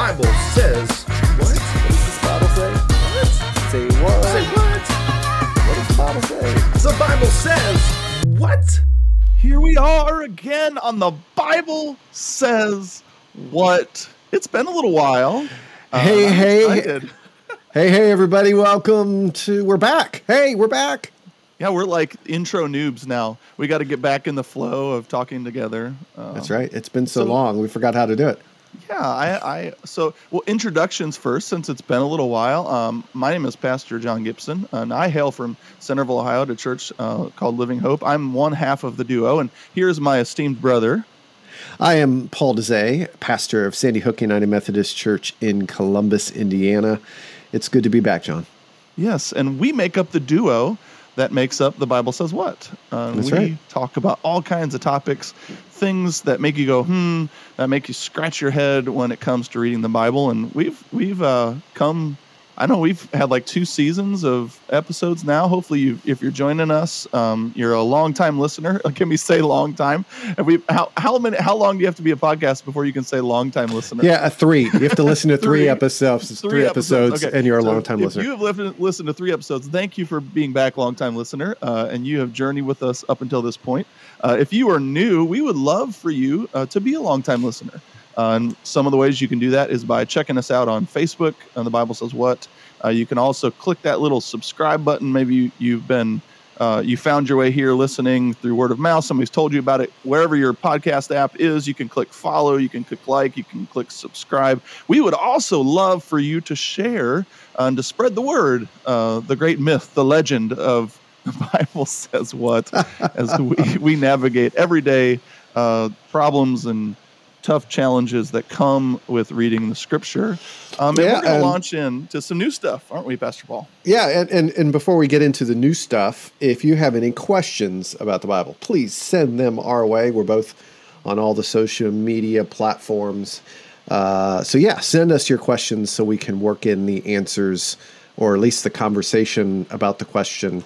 Bible says what? What does the Bible say? What? Say what? Say what? What does the Bible say? The Bible says what? Here we are again on the Bible says what. It's been a little while. Hey, I'm hey. excited. Hey, hey, everybody! Welcome to. We're back. Hey, we're back. Yeah, we're like intro noobs now. We got to get back in the flow of talking together. Uh, That's right. It's been so, so- long. We forgot how to do it. Yeah, I, I so well introductions first since it's been a little while. Um, my name is Pastor Jon Gibson, and I hail from Centerville, Ohio, to a church uh, called Living Hope. I'm one half of the duo, and here's my esteemed brother. I am Paul Dezay, pastor of Sandy Hook United Methodist Church in Columbus, Indiana. It's good to be back, Jon. Yes, and we make up the duo that makes up the Bible says what. Uh, we right. talk about all kinds of topics, things that make you go hmm, that make you scratch your head when it comes to reading the Bible. And we've we've uh, come. I know we've had like two seasons of episodes now. Hopefully, you, if you're joining us, um, you're a long time listener. Can we say long time? And we how how many how long do you have to be a podcast before you can say long time listener? Yeah, a three. You have to listen to three, Three. episodes, three, episodes, Okay. and you're a So long time if listener. you have listened, listened to three episodes, thank you for being back, long time listener, uh, and you have journeyed with us up until this point. Uh, if you are new, we would love for you uh, to be a long time listener. Uh, and some of the ways you can do that is by checking us out on Facebook. And the Bible says what. Uh, you can also click that little subscribe button. Maybe you, you've been uh, you found your way here listening through word of mouth. Somebody's told you about it. Wherever your podcast app is, you can click follow, you can click like, you can click subscribe. We would also love for you to share and to spread the word, uh, the great myth, the legend of the Bible says what, as we, we navigate everyday uh, problems and tough challenges that come with reading the scripture. Um, and Yeah, we're going to launch into some new stuff, aren't we, Pastor Paul? Yeah, and, and, and before we get into the new stuff, if you have any questions about the Bible, please send them our way. We're both on all the social media platforms. Uh, so, yeah, send us your questions so we can work in the answers or at least the conversation about the question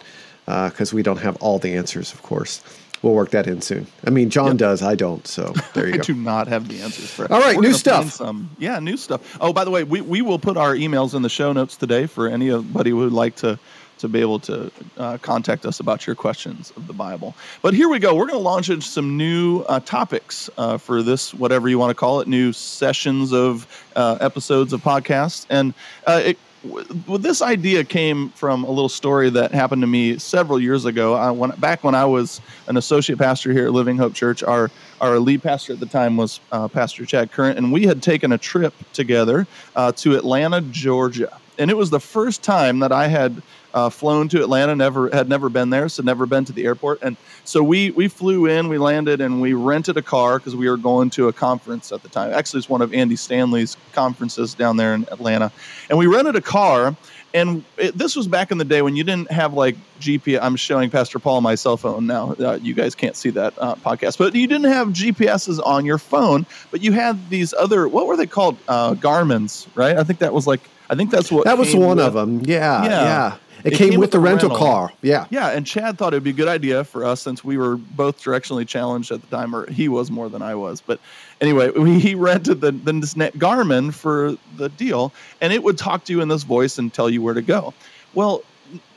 because we don't have all the answers, of course. We'll work that in soon. I mean, Jon does, I don't. So, there you I go. do not have the answers for. All right, We're new stuff. Some, yeah, new stuff. Oh, by the way, we, we will put our emails in the show notes today for anybody who would like to to be able to uh, contact us about your questions of the Bible. But here we go. We're going to launch into some new uh, topics uh, for this, whatever you want to call it, new sessions of uh, episodes of podcasts. And uh, it, well, this idea came from a little story that happened to me several years ago. I, when, back when I was an associate pastor here at Living Hope Church, our our lead pastor at the time was uh, Pastor Chad Current, and we had taken a trip together uh, to Atlanta, Georgia. And it was the first time that I had uh, flown to Atlanta. Never had never been there, so never been to the airport. And so we we flew in, we landed, and we rented a car because we were going to a conference at the time. Actually, it's one of Andy Stanley's conferences down there in Atlanta. And we rented a car. And it, this was back in the day when you didn't have like GPS. I'm showing Pastor Paul my cell phone now. Uh, you guys can't see that uh, podcast, but you didn't have GPSs on your phone, but you had these other. What were they called? Uh, Garmin's, right? I think that was like. I think that's what That was one with- of them. Yeah, Yeah. yeah. It, It came, came with the rental, rental. car. Yeah. Yeah, and Chad thought it'd be a good idea for us since we were both directionally challenged at the time, or he was more than I was. But anyway, we, he rented the, the Garmin for the deal, and it would talk to you in this voice and tell you where to go. Well,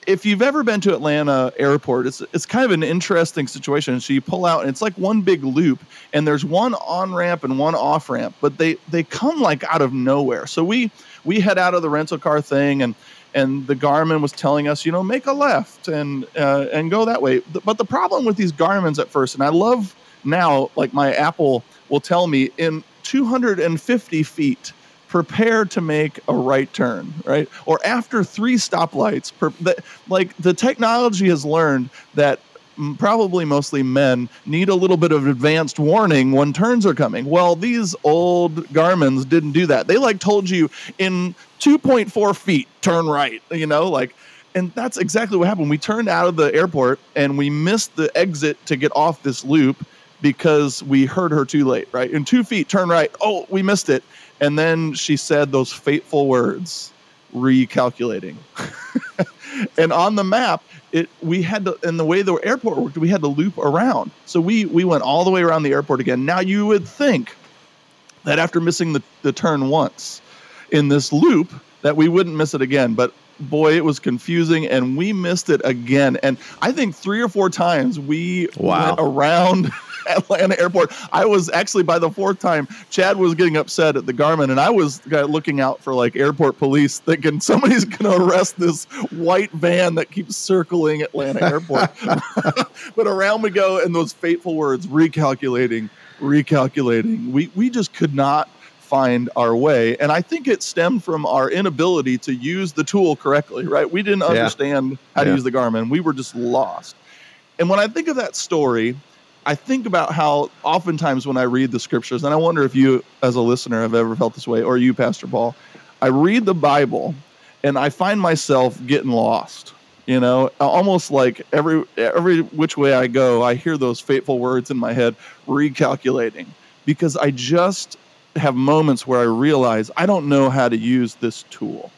if you've ever been to Atlanta Airport, it's it's kind of an interesting situation. So you pull out, and it's like one big loop, and there's one on ramp and one off ramp, but they they come like out of nowhere. So we we head out of the rental car thing, and and the Garmin was telling us, you know, make a left and uh, and go that way. But the problem with these Garmin's at first, and I love now, like my Apple will tell me in 250 feet, prepare to make a right turn, right? Or after three stoplights, per, that, like the technology has learned that probably mostly men need a little bit of advanced warning when turns are coming. Well, these old Garmin's didn't do that. They like told you in 2.4 feet, turn right, you know, like, and that's exactly what happened. We turned out of the airport and we missed the exit to get off this loop because we heard her too late, right? In two feet, turn right. Oh, we missed it. And then she said those fateful words, recalculating. and on the map, it we had to and the way the airport worked, we had to loop around. So we we went all the way around the airport again. Now you would think that after missing the, the turn once, in this loop that we wouldn't miss it again. But boy, it was confusing and we missed it again. And I think three or four times we Wow. went around Atlanta airport. I was actually by the fourth time, Chad was getting upset at the Garmin and I was looking out for like airport police thinking somebody's going to arrest this white van that keeps circling Atlanta airport. but around we go and those fateful words, recalculating, recalculating. We, we just could not find our way. And I think it stemmed from our inability to use the tool correctly, right? We didn't Yeah. understand how to Yeah. use the Garmin. We were just lost. And when I think of that story, I think about how oftentimes when I read the scriptures, and I wonder if you, as a listener, have ever felt this way, or you, Pastor Paul, I read the Bible and I find myself getting lost. You know, almost like every every which way I go, I hear those fateful words in my head, recalculating, because I just have moments where I realize I don't know how to use this tool,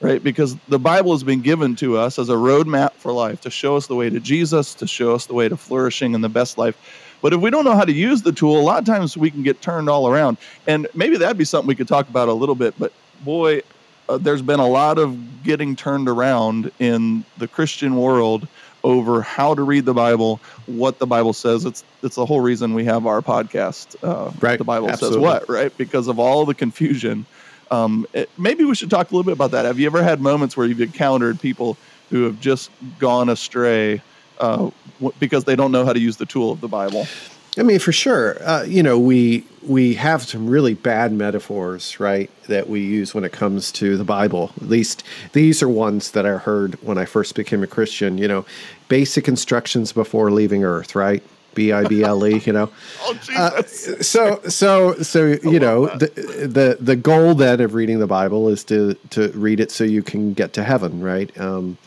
right? Because the Bible has been given to us as a roadmap for life to show us the way to Jesus, to show us the way to flourishing in the best life. But if we don't know how to use the tool, a lot of times we can get turned all around. And maybe that'd be something we could talk about a little bit. But boy, uh, there's been a lot of getting turned around in the Christian world over how to read the Bible, what the Bible says. It's it's the whole reason we have our podcast. Uh, Right. The Bible Absolutely. says what, right? Because of all the confusion. Um, it- maybe we should talk a little bit about that. Have you ever had moments where you've encountered people who have just gone astray uh, w- because they don't know how to use the tool of the Bible? I mean, for sure. Uh, you know, we we have some really bad metaphors, right, that we use when it comes to the Bible. At least these are ones that I heard when I first became a Christian. You know, basic instructions before leaving Earth, right? B I B L E. You know. Oh, Jesus. so so so you know the the the goal then of reading the Bible is to to read it so you can get to heaven, right? Um,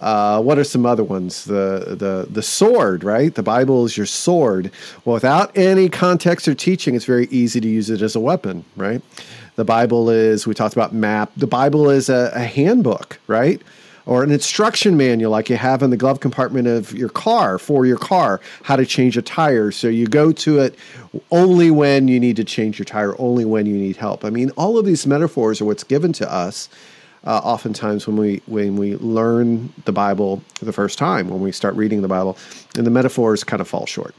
uh, what are some other ones? The the the sword, right? The Bible is your sword. Well, without any context or teaching, it's very easy to use it as a weapon, right? The Bible is. We talked about map. The Bible is a, a handbook, right? Or an instruction manual like you have in the glove compartment of your car for your car, how to change a tire. So you go to it only when you need to change your tire, only when you need help. I mean, all of these metaphors are what's given to us uh, oftentimes when we when we learn the Bible for the first time, when we start reading the Bible, and the metaphors kind of fall short.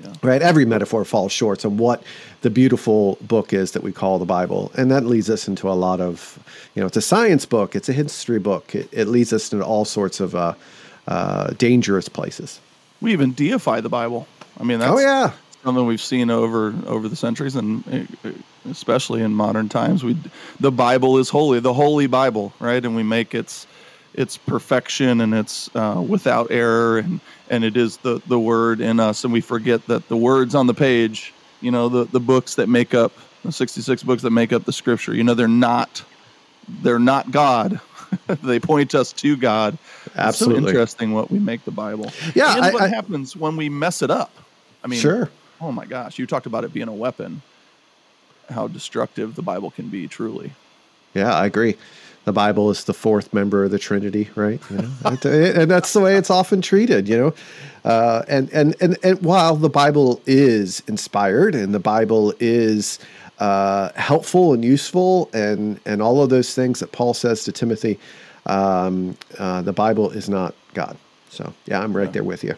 Yeah. Right, every metaphor falls short on what the beautiful book is that we call the Bible, and that leads us into a lot of, you know, it's a science book, it's a history book, it, it leads us into all sorts of uh, uh, dangerous places. We even deify the Bible. I mean, that's oh yeah, something we've seen over over the centuries and especially in modern times we the bible is holy the holy bible right and we make its its perfection and it's uh, without error and and it is the the word in us and we forget that the words on the page you know the the books that make up the 66 books that make up the scripture you know they're not they're not god they point us to god It's so Absolutely. interesting what we make the bible Yeah, and I- what I- happens when we mess it up i mean sure. Oh my gosh, you talked about it being a weapon. How destructive the Bible can be, truly. Yeah, I agree. The Bible is the fourth member of the Trinity, right? You know, and that's the way it's often treated. You know, uh, and, and and and while the Bible is inspired and the Bible is uh, helpful and useful and and all of those things that Paul says to Timothy, um, uh, the Bible is not God. So yeah, I'm right there with you.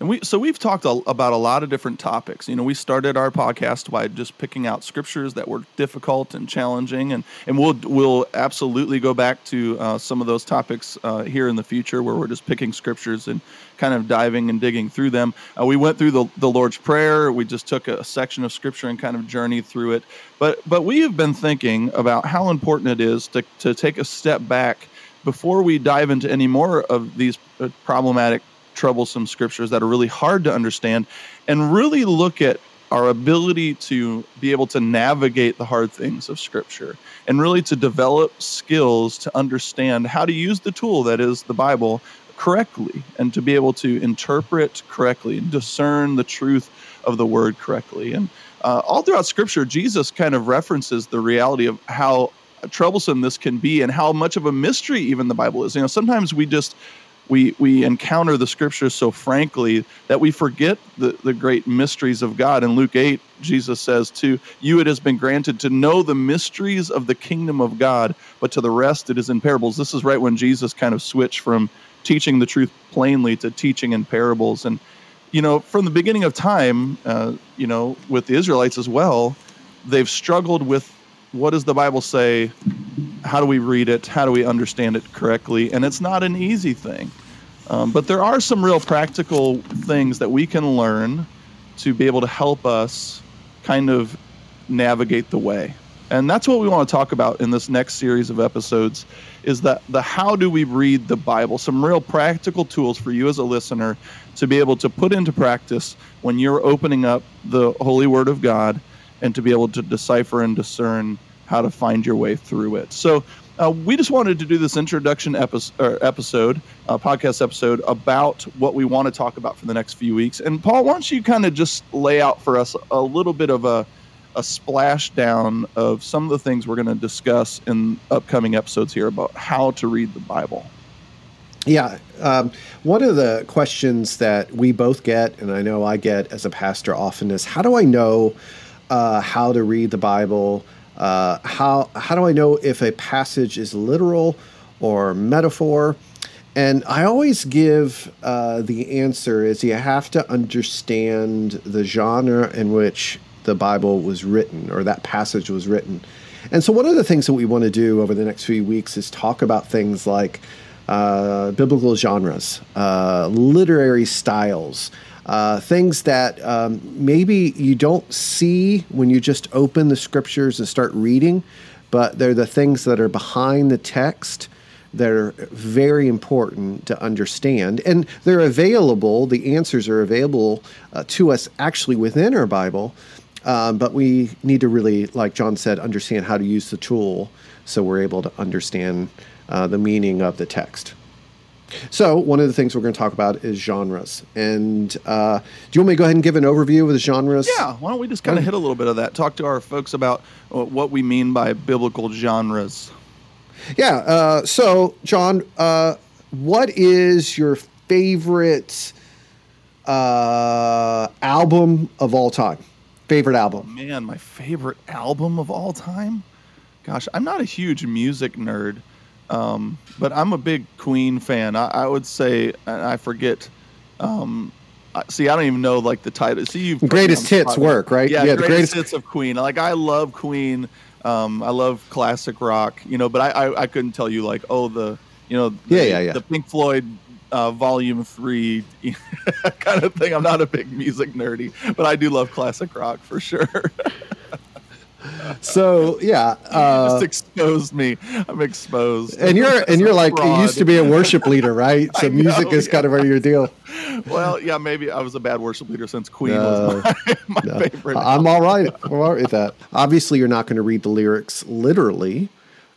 And we so we've talked a, about a lot of different topics. You know, we started our podcast by just picking out scriptures that were difficult and challenging, and and we'll we'll absolutely go back to uh, some of those topics uh, here in the future, where we're just picking scriptures and kind of diving and digging through them. Uh, we went through the the Lord's Prayer. We just took a, section of scripture and kind of journeyed through it. But but we have been thinking about how important it is to to take a step back before we dive into any more of these uh, problematic troublesome scriptures that are really hard to understand and really look at our ability to be able to navigate the hard things of scripture and really to develop skills to understand how to use the tool that is the bible correctly and to be able to interpret correctly and discern the truth of the word correctly. And uh, all throughout scripture jesus kind of references the reality of how troublesome this can be and how much of a mystery even the bible is. You know sometimes we just we we encounter the scriptures so frankly that we forget the, the great mysteries of God. In Luke 8, Jesus says, To you it has been granted to know the mysteries of the kingdom of God, but to the rest it is in parables. This is right when Jesus kind of switched from teaching the truth plainly to teaching in parables. And, you know, from the beginning of time, uh, you know, with the Israelites as well, they've struggled with what does the Bible say? How do we read it? How do we understand it correctly? And it's not an easy thing. Um, but there are some real practical things that we can learn to be able to help us kind of navigate the way. And that's what we want to talk about in this next series of episodes is that the how do we read the Bible? Some real practical tools for you as a listener to be able to put into practice when you're opening up the holy word of God and to be able to decipher and discern how to find your way through it. So, uh, we just wanted to do this introduction episode, episode uh, podcast episode about what we want to talk about for the next few weeks. And Paul, why don't you kind of just lay out for us a little bit of a, a splashdown of some of the things we're going to discuss in upcoming episodes here about how to read the Bible? Yeah. Um, one of the questions that we both get, and I know I get as a pastor often, is how do I know uh, how to read the Bible? Uh, how how do I know if a passage is literal or metaphor? And I always give uh, the answer is you have to understand the genre in which the Bible was written or that passage was written. And so, one of the things that we want to do over the next few weeks is talk about things like uh, biblical genres, uh, literary styles, uh, things that um, maybe you don't see when you just open the scriptures and start reading, but they're the things that are behind the text that are very important to understand. And they're available, the answers are available uh, to us actually within our Bible. Um, but we need to really, like Jon said, understand how to use the tool so we're able to understand uh, the meaning of the text. So, one of the things we're going to talk about is genres. And uh, do you want me to go ahead and give an overview of the genres? Yeah, why don't we just kind of hit a little bit of that? Talk to our folks about uh, what we mean by biblical genres. Yeah. Uh, so, Jon, uh, what is your favorite uh, album of all time? Favorite album? Man, my favorite album of all time? Gosh, I'm not a huge music nerd. Um, but I'm a big Queen fan. I, I would say, I forget. Um, see, I don't even know like the title. See, you greatest hits work, right? Yeah, yeah greatest, greatest, hits of Queen. Like I love Queen. Um, I love classic rock. You know, but I, I, I couldn't tell you like oh the you know the, yeah yeah yeah the Pink Floyd uh, Volume Three kind of thing. I'm not a big music nerdy, but I do love classic rock for sure. so yeah, uh, you just exposed me. I'm exposed. And you're and you're like fraud. you used to be a worship leader, right? So music is yeah. kind of your deal. Well, yeah, maybe I was a bad worship leader since Queen was my, my no. favorite. I'm all right. I'm all right with that. Obviously, you're not going to read the lyrics literally.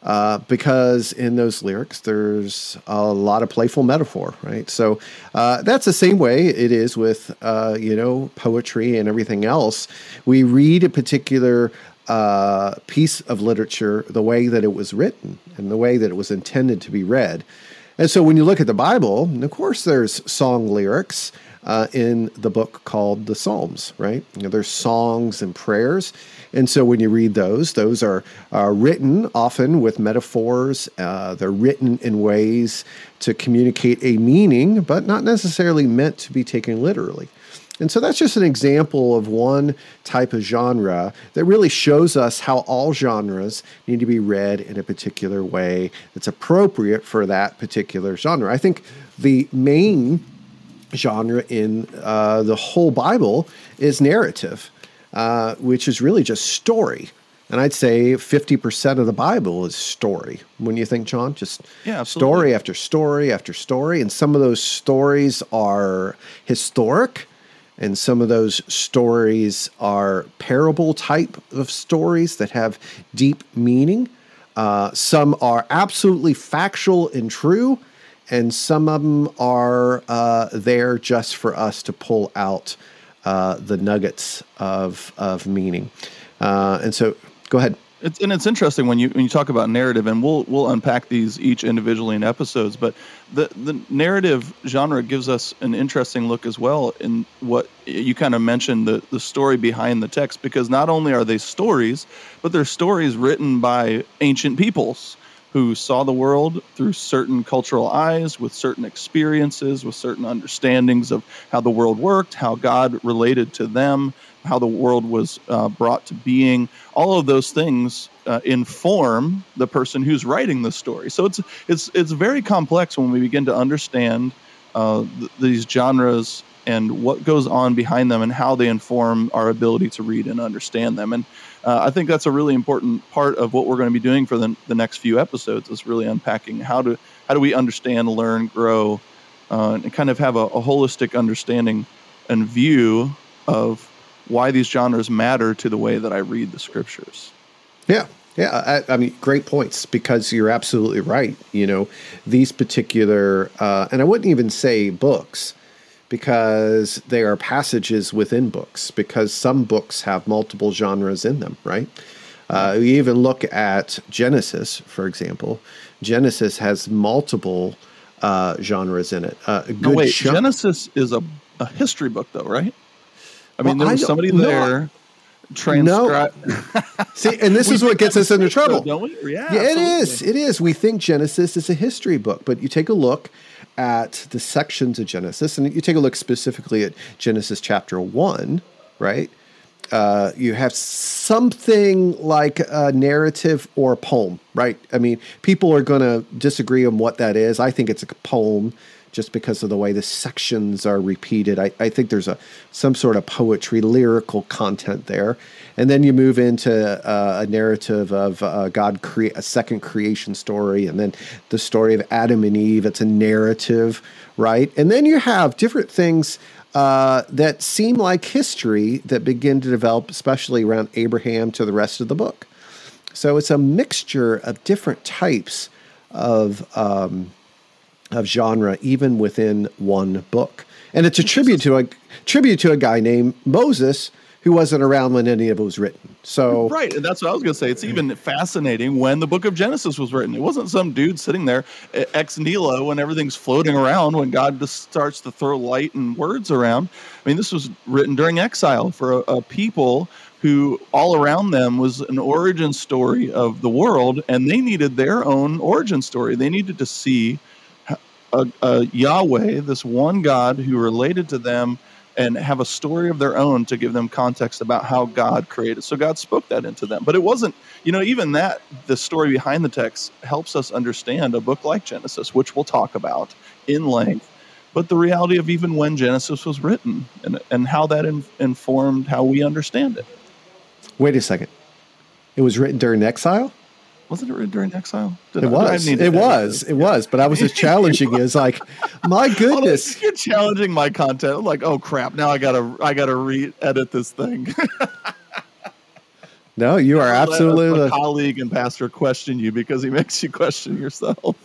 Uh, because in those lyrics there's a lot of playful metaphor, right? So uh, that's the same way it is with uh, you know poetry and everything else. We read a particular uh, piece of literature the way that it was written and the way that it was intended to be read. And so when you look at the Bible, of course, there's song lyrics uh, in the book called the Psalms, right? You know, there's songs and prayers. And so when you read those, those are, are written often with metaphors. Uh, they're written in ways to communicate a meaning, but not necessarily meant to be taken literally. And so that's just an example of one type of genre that really shows us how all genres need to be read in a particular way that's appropriate for that particular genre. I think the main genre in uh, the whole Bible is narrative, uh, which is really just story. And I'd say 50% of the Bible is story. When you think, Jon? Just yeah, story after story after story. And some of those stories are historic and some of those stories are parable type of stories that have deep meaning. Uh, some are absolutely factual and true, and some of them are uh, there just for us to pull out uh, the nuggets of, of meaning. Uh, and so, go ahead. It's and it's interesting when you when you talk about narrative, and we'll we'll unpack these each individually in episodes. But the the narrative genre gives us an interesting look as well in what you kind of mentioned the the story behind the text, because not only are they stories, but they're stories written by ancient peoples who saw the world through certain cultural eyes, with certain experiences, with certain understandings of how the world worked, how God related to them, how the world was uh, brought to being. All of those things uh, inform the person who's writing the story. So it's it's it's very complex when we begin to understand uh, th- these genres and what goes on behind them and how they inform our ability to read and understand them. And uh, I think that's a really important part of what we're going to be doing for the, the next few episodes is really unpacking how to how do we understand, learn, grow, uh, and kind of have a, a holistic understanding and view of why these genres matter to the way that I read the scriptures. Yeah. Yeah, I, I, mean, great points because you're absolutely right. You know, these particular, uh, and I wouldn't even say books because they are passages within books, because some books have multiple genres in them, right? Uh, we even look at Genesis, for example. Genesis has multiple uh, genres in it. Uh, no, wait, Genesis is a, a history book, though, right? I mean, well, there was somebody there. Transcribe. No. See, and this is what gets us into trouble. Though, don't we? Yeah, yeah it is. It is. We think Genesis is a history book, but you take a look at the sections of Genesis, and you take a look specifically at Genesis chapter one, right? Uh, you have something like a narrative or a poem, right? I mean, people are going to disagree on what that is. I think it's a poem just because of the way the sections are repeated. I, I think there's a some sort of poetry, lyrical content there, and then you move into uh, a narrative of uh, God create a second creation story, and then the story of Adam and Eve. It's a narrative, right? And then you have different things. Uh, that seem like history that begin to develop, especially around Abraham to the rest of the book. So it's a mixture of different types of um, of genre even within one book. And it's a tribute to a tribute to a guy named Moses who wasn't around when any of it was written. So right, and that's what I was going to say. It's even fascinating when the Book of Genesis was written. It wasn't some dude sitting there ex nihilo when everything's floating around when God just starts to throw light and words around. I mean, this was written during exile for a, a people who all around them was an origin story of the world, and they needed their own origin story. They needed to see a, a Yahweh, this one God who related to them and have a story of their own to give them context about how God created. So God spoke that into them. But it wasn't, you know, even that, the story behind the text helps us understand a book like Genesis, which we'll talk about in length. But the reality of even when Genesis was written and, and how that in, informed how we understand it. Wait a second. It was written during exile? Wasn't it written during exile? Did it I, was. It was. It was. But I was just challenging. It's like, my goodness. You're challenging my content. I'm like, oh crap! Now I gotta, I gotta re-edit this thing. no, you are absolutely a uh, colleague and pastor question you because he makes you question yourself.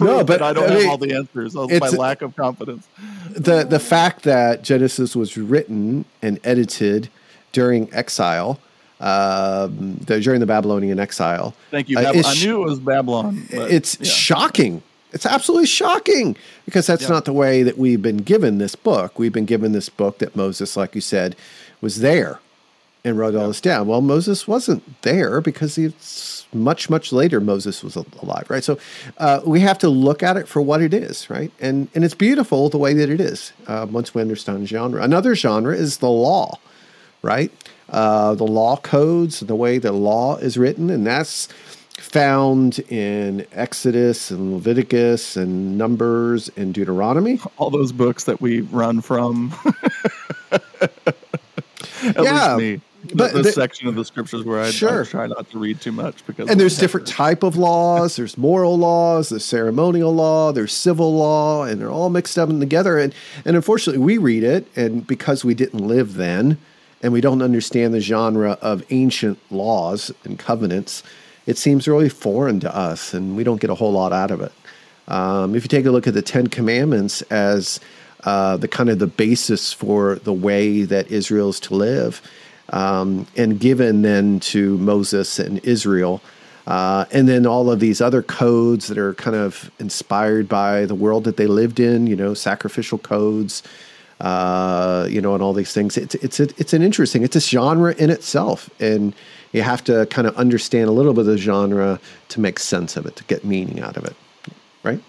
no, but I don't I mean, have all the answers. That's my lack of confidence. The the fact that Genesis was written and edited during exile um, the, during the Babylonian exile. Thank you. Uh, I knew it was Babylon. it's yeah. shocking. It's absolutely shocking because that's yeah. not the way that we've been given this book. We've been given this book that Moses, like you said, was there and wrote all this down. Well, Moses wasn't there because it's much, much later Moses was alive, right? So uh, we have to look at it for what it is, right? And and it's beautiful the way that it is uh, once we understand genre. Another genre is the law, right? uh, the law codes, the way the law is written, and that's found in Exodus and Leviticus and Numbers and Deuteronomy. All those books that we run from. yeah, me. But the, the, section of the scriptures where I, sure. I, try not to read too much because and there's different type of laws. There's moral laws, there's ceremonial law, there's civil law, and they're all mixed up and together. And and unfortunately, we read it, and because we didn't live then, and we don't understand the genre of ancient laws and covenants, it seems really foreign to us, and we don't get a whole lot out of it. Um, if you take a look at the Ten Commandments as uh, the kind of the basis for the way that Israel is to live, um, and given then to Moses and Israel. Uh, and then all of these other codes that are kind of inspired by the world that they lived in, you know, sacrificial codes, uh, you know, and all these things. It's it's a, it's an interesting. It's a genre in itself, and you have to kind of understand a little bit of the genre to make sense of it, to get meaning out of it, right?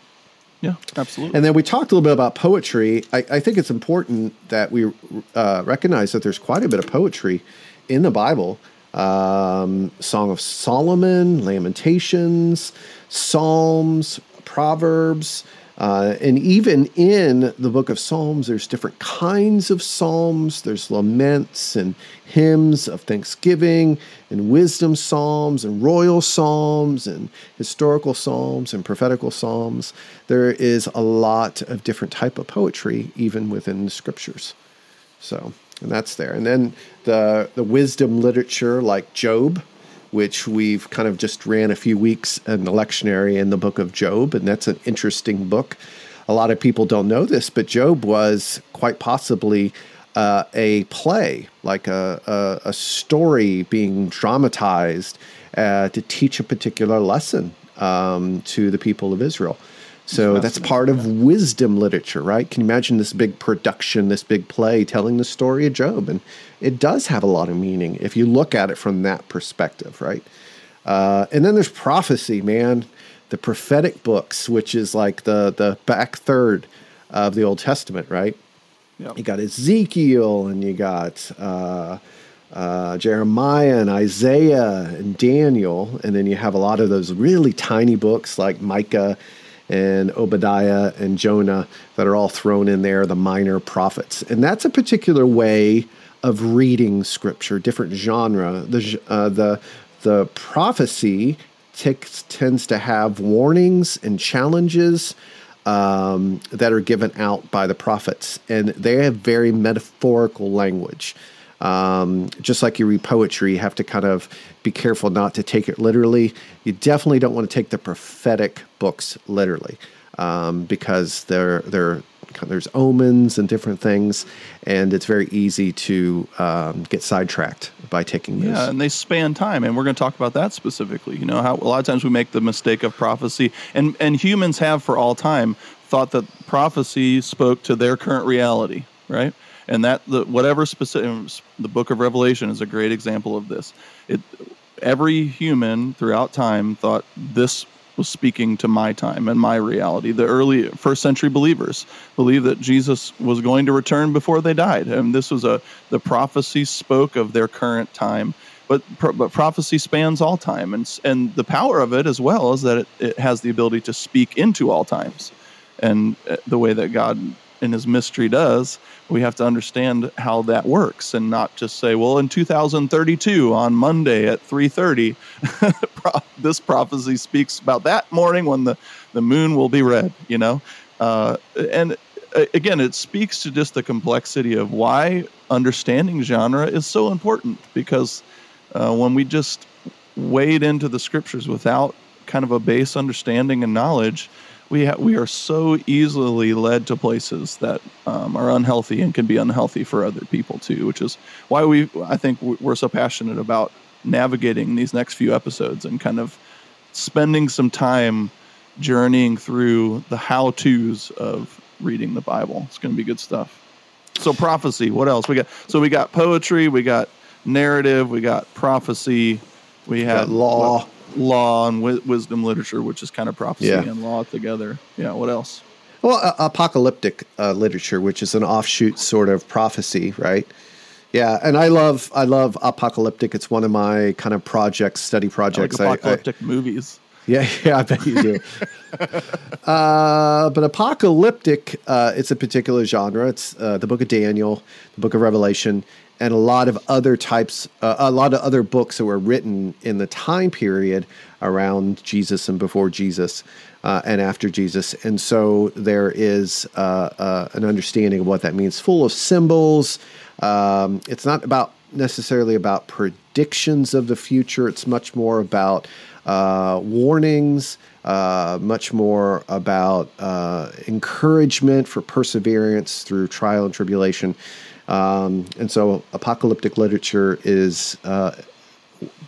Yeah, absolutely. And then we talked a little bit about poetry. I, I think it's important that we uh, recognize that there's quite a bit of poetry in the Bible. Um, Song of Solomon, Lamentations, Psalms, Proverbs. Uh, and even in the book of Psalms, there's different kinds of psalms. There's laments and hymns of thanksgiving, and wisdom psalms, and royal psalms, and historical psalms, and prophetical psalms. There is a lot of different type of poetry, even within the scriptures. So, and that's there. And then the the wisdom literature, like Job, which we've kind of just ran a few weeks in the lectionary in the book of Job, and that's an interesting book. A lot of people don't know this, but Job was quite possibly uh, a play, like a, a, a story being dramatized uh, to teach a particular lesson um, to the people of Israel. So that's part of wisdom literature, right? Can you imagine this big production, this big play telling the story of Job? And it does have a lot of meaning if you look at it from that perspective, right? Uh, and then there's prophecy, man. The prophetic books, which is like the the back third of the Old Testament, right? Yep. You got Ezekiel, and you got uh, uh, Jeremiah and Isaiah and Daniel, and then you have a lot of those really tiny books like Micah and Obadiah and Jonah that are all thrown in there, the minor prophets. And that's a particular way of reading scripture, different genre. The, uh, the, the prophecy takes, tends to have warnings and challenges um, that are given out by the prophets, and they have very metaphorical language. Um, just like you read poetry, you have to kind of be careful not to take it literally. You definitely don't want to take the prophetic books literally um, because they're they're there's omens and different things, and it's very easy to um, get sidetracked by taking those. Yeah, and they span time, and we're going to talk about that specifically. You know, how a lot of times we make the mistake of prophecy, and and humans have for all time thought that prophecy spoke to their current reality, right? And that the whatever specific the book of revelation is a great example of this. It every human throughout time thought this was speaking to my time and my reality. The early first century believers believed that jesus was going to return before they died. And this was a the prophecy spoke of their current time. But, but prophecy spans all time. And and the power of it as well is that it, it has the ability to speak into all times. And uh, the way that god in his mystery does, we have to understand how that works and not just say, well, in 2032 on Monday at 3:30, this prophecy speaks about that morning when the the moon will be red. You know, uh, and uh, again, it speaks to just the complexity of why understanding genre is so important because uh, when we just wade into the scriptures without kind of a base understanding and knowledge we ha- we are so easily led to places that um, are unhealthy and can be unhealthy for other people too, which is why we I think we're so passionate about navigating these next few episodes and kind of spending some time journeying through the how tos of reading the Bible. It's going to be good stuff. So prophecy. What else we got? So we got poetry. We got narrative. We got prophecy. We had law. What, law and wi- wisdom literature, which is kind of prophecy Yeah. and law together. Yeah. What else? Well, uh, apocalyptic uh, literature, which is an offshoot sort of prophecy, right? Yeah, and I love I love apocalyptic. It's one of my kind of projects, study I like projects. I- I- apocalyptic movies. yeah, yeah, I bet you do. uh, but apocalyptic, uh, it's a particular genre. It's uh, the Book of Daniel, the Book of Revelation, and a lot of other types, uh, a lot of other books that were written in the time period around Jesus and before Jesus uh, and after Jesus. And so there is uh, uh, an understanding of what that means, full of symbols. Um, it's not about necessarily about predictions of the future. It's much more about uh, warnings, uh, much more about encouragement for perseverance through trial and tribulation. Um, and so apocalyptic literature is uh,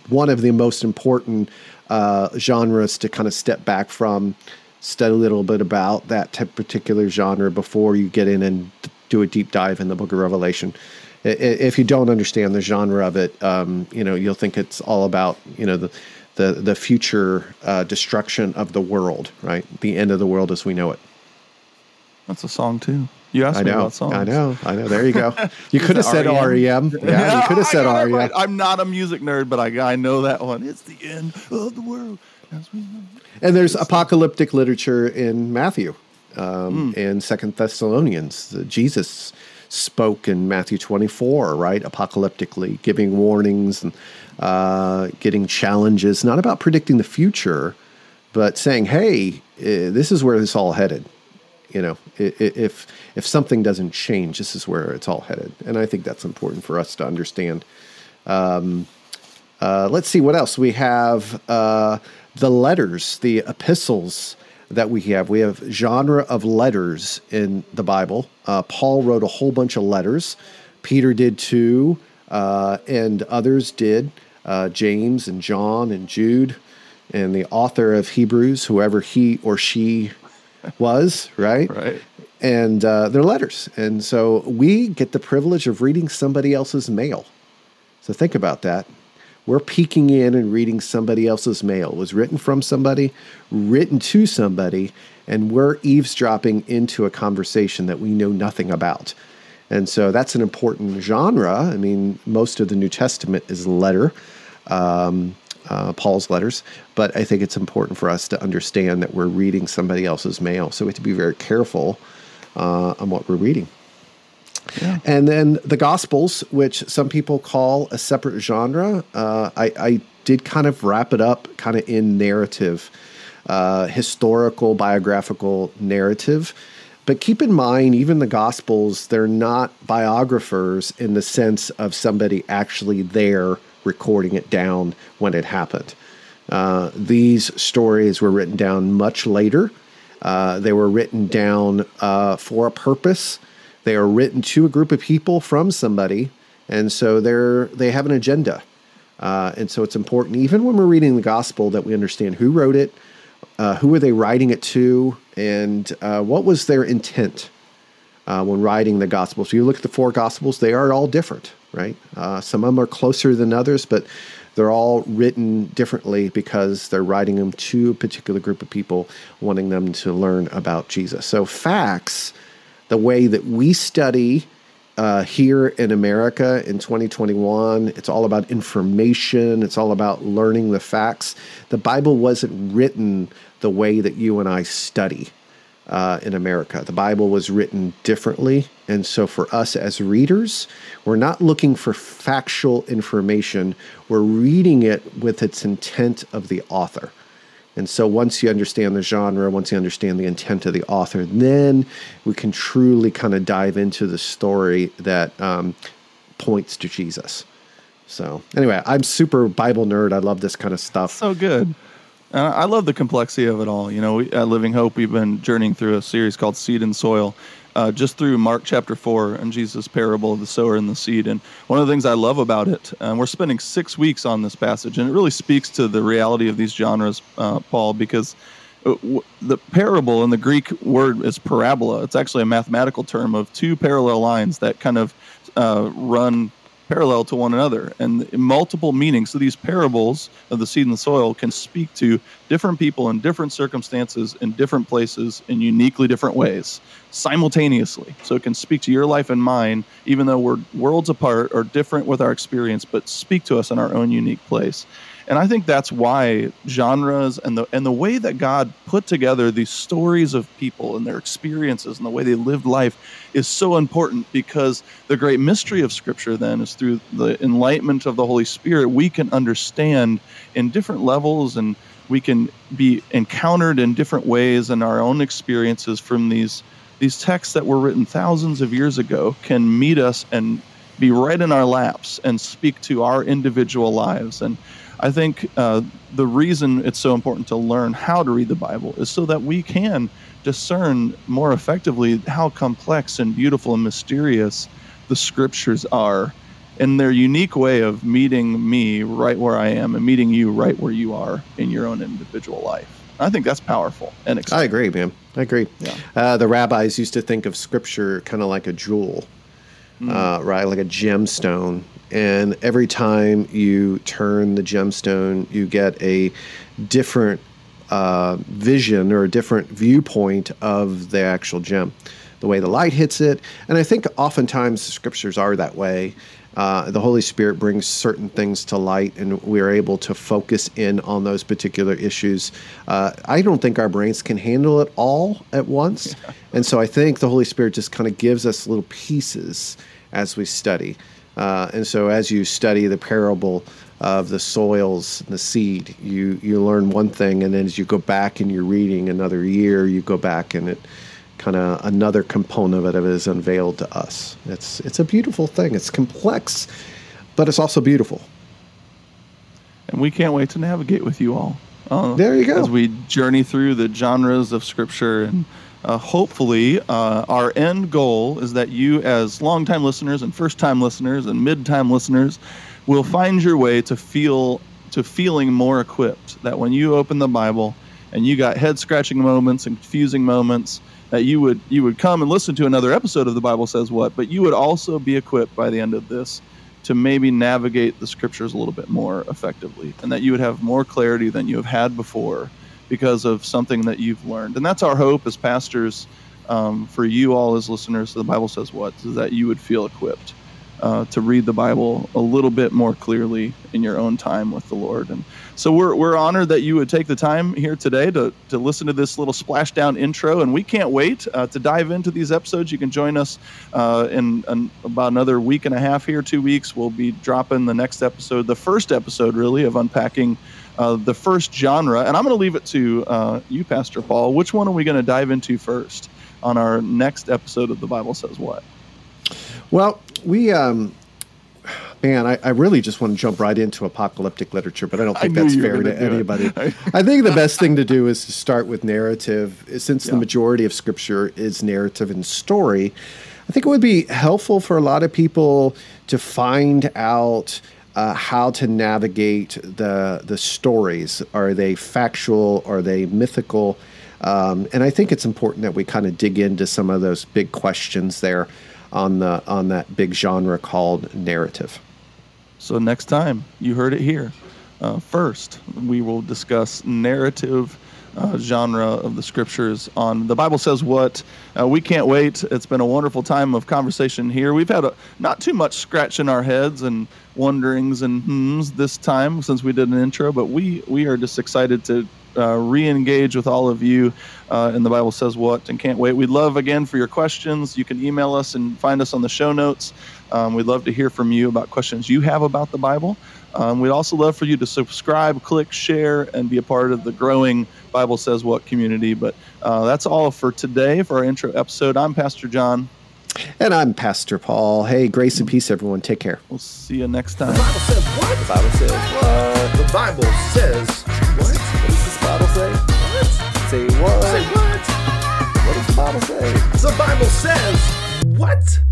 one of the most important uh, genres to kind of step back from, study a little bit about that particular genre before you get in and do a deep dive in the book of Revelation. If you don't understand the genre of it, um, you know you'll think it's all about you know the the the future uh, destruction of the world, right? The end of the world as we know it. That's a song too. You asked I me about songs. I know, I know. There you go. You could have said REM? Yeah, you could have said I got it REM. right. I'm not a music nerd, but I, I know that one. It's the end of the world. as we know it. And there's apocalyptic literature in Matthew um, and Second Thessalonians. Jesus spoke in Matthew 24, right? Apocalyptically, giving warnings and uh, getting challenges, not about predicting the future, but saying, "Hey, uh, this is where this all headed." You know, if if something doesn't change, this is where it's all headed, and I think that's important for us to understand. Uh, let's see what else we have. Uh, the letters, the epistles that we have. We have genre of letters in the Bible. Uh, Paul wrote a whole bunch of letters. Peter did too, uh, and others did. Uh, James and John and Jude, and the author of Hebrews, whoever he or she was, right? Right. And uh, they're letters, and so we get the privilege of reading somebody else's mail. So think about that. We're peeking in and reading somebody else's mail. It was written from somebody, written to somebody, and we're eavesdropping into a conversation that we know nothing about. And so that's an important genre. I mean, most of the New Testament is letter, um, uh, Paul's letters, but I think it's important for us to understand that we're reading somebody else's mail. So we have to be very careful uh, on what we're reading. And then the Gospels, which some people call a separate genre, uh, I, I did kind of wrap it up kind of in narrative, uh, historical, biographical narrative. But keep in mind, even the Gospels, they're not biographers in the sense of somebody actually there recording it down when it happened. Uh, these stories were written down much later. Uh, they were written down uh, for a purpose. They are written to a group of people from somebody, and so they're they have an agenda. Uh, and so it's important, even when we're reading the gospel, that we understand who wrote it, uh, who were they writing it to, and uh, what was their intent when writing the gospel. So you look at the four gospels; they are all different, right? Uh, some of them are closer than others, but they're all written differently because they're writing them to a particular group of people, wanting them to learn about Jesus. So facts, the way that we study uh, here in America in 2021. It's all about information, it's all about learning the facts. The Bible wasn't written the way that you and I study uh, in America. The Bible was written differently. And so for us as readers, we're not looking for factual information, we're reading it with its intent of the author. And so once you understand the genre, once you understand the intent of the author, then we can truly kind of dive into the story that um, points to Jesus. So anyway, I'm super Bible nerd. I love this kind of stuff. So good. I love the complexity of it all. You know, we, at Living Hope, we've been journeying through a series called Seed and Soil, uh, just through Mark chapter 4 and Jesus' parable of the sower and the seed. And one of the things I love about it, uh, we're spending six weeks on this passage, and it really speaks to the reality of these genres, uh, Paul, because uh, the parable in the Greek word is parabola. It's actually a mathematical term of two parallel lines that kind of uh, run parallel to one another and multiple meanings. So these parables of the seed and the soil can speak to different people in different circumstances in different places in uniquely different ways simultaneously. So it can speak to your life and mine, even though we're worlds apart or different with our experience, but speak to us in our own unique place. And I think that's why genres and the and the way that God put together these stories of people and their experiences and the way they lived life is so important because the great mystery of scripture then is through the enlightenment of the Holy Spirit we can understand in different levels and we can be encountered in different ways and our own experiences from these these texts that were written thousands of years ago can meet us and be right in our laps and speak to our individual lives. And I think uh, the reason it's so important to learn how to read the Bible is so that we can discern more effectively how complex and beautiful and mysterious the scriptures are in their unique way of meeting me right where I am and meeting you right where you are in your own individual life. I think that's powerful and exciting. I agree, man. I agree. Yeah. Uh, the rabbis used to think of scripture kind of like a jewel, Hmm. uh, right? Like a gemstone. And every time you turn the gemstone, you get a different uh, vision or a different viewpoint of the actual gem, the way the light hits it. And I think oftentimes the scriptures are that way. Uh, the Holy Spirit brings certain things to light, and we're able to focus in on those particular issues. Uh, I don't think our brains can handle it all at once. And so I think the Holy Spirit just kind of gives us little pieces as we study. Uh, and so as you study the parable of the soils and the seed, you, you learn one thing, and then as you go back and you're reading another year, you go back and it kind of another component of it is unveiled to us. It's it's a beautiful thing. It's complex, but it's also beautiful. and we can't wait to navigate with you all. Uh, There you go. As we journey through the genres of Scripture, and uh, hopefully, uh, our end goal is that you, as longtime listeners and first-time listeners and mid-time listeners, will find your way to feel to feeling more equipped. That when you open the Bible and you got head-scratching moments and confusing moments, that you would you would come and listen to another episode of the Bible says what, but you would also be equipped by the end of this to maybe navigate the scriptures a little bit more effectively and that you would have more clarity than you have had before because of something that you've learned. And that's our hope as pastors um, for you all as listeners to the Bible says what is that you would feel equipped uh, to read the Bible a little bit more clearly in your own time with the Lord. And so we're, we're honored that you would take the time here today to, to listen to this little splashdown intro. And we can't wait uh, to dive into these episodes. You can join us uh, in, in about another week and a half here, two weeks. We'll be dropping the next episode, the first episode, really, of unpacking uh, the first genre. And I'm going to leave it to uh, you, Pastor Paul. Which one are we going to dive into first on our next episode of The Bible Says What? Well, we um man, I, I really just want to jump right into apocalyptic literature, but I don't think knew that's fair to anybody. I think the best thing to do is to start with narrative, since Yeah. the majority of scripture is narrative and story. I think it would be helpful for a lot of people to find out uh, how to navigate the the stories. Are they factual? Are they mythical? Um, and I think it's important that we kind of dig into some of those big questions there on the on that big genre called narrative. So next time, you heard it here. Uh, first, we will discuss narrative uh, genre of the scriptures on the Bible says what. Uh, we can't wait. It's been a wonderful time of conversation here. We've had a, not too much scratching our heads and wonderings and hmms this time since we did an intro, but we we are just excited to uh, re-engage with all of you uh, in the bible says what and can't wait we'd love again for your questions you can email us and find us on the show notes um, we'd love to hear from you about questions you have about the bible um, we'd also love for you to subscribe click share and be a part of the growing bible says what community but uh, that's all for today for our intro episode i'm pastor Jon And I'm Pastor Paul. Hey, grace and peace, everyone. Take care. we'll see you next time The Bible says what? The Bible says what? The Bible says what? What does Bible say? What? Say what? Say what? What does the Bible say? The Bible says what?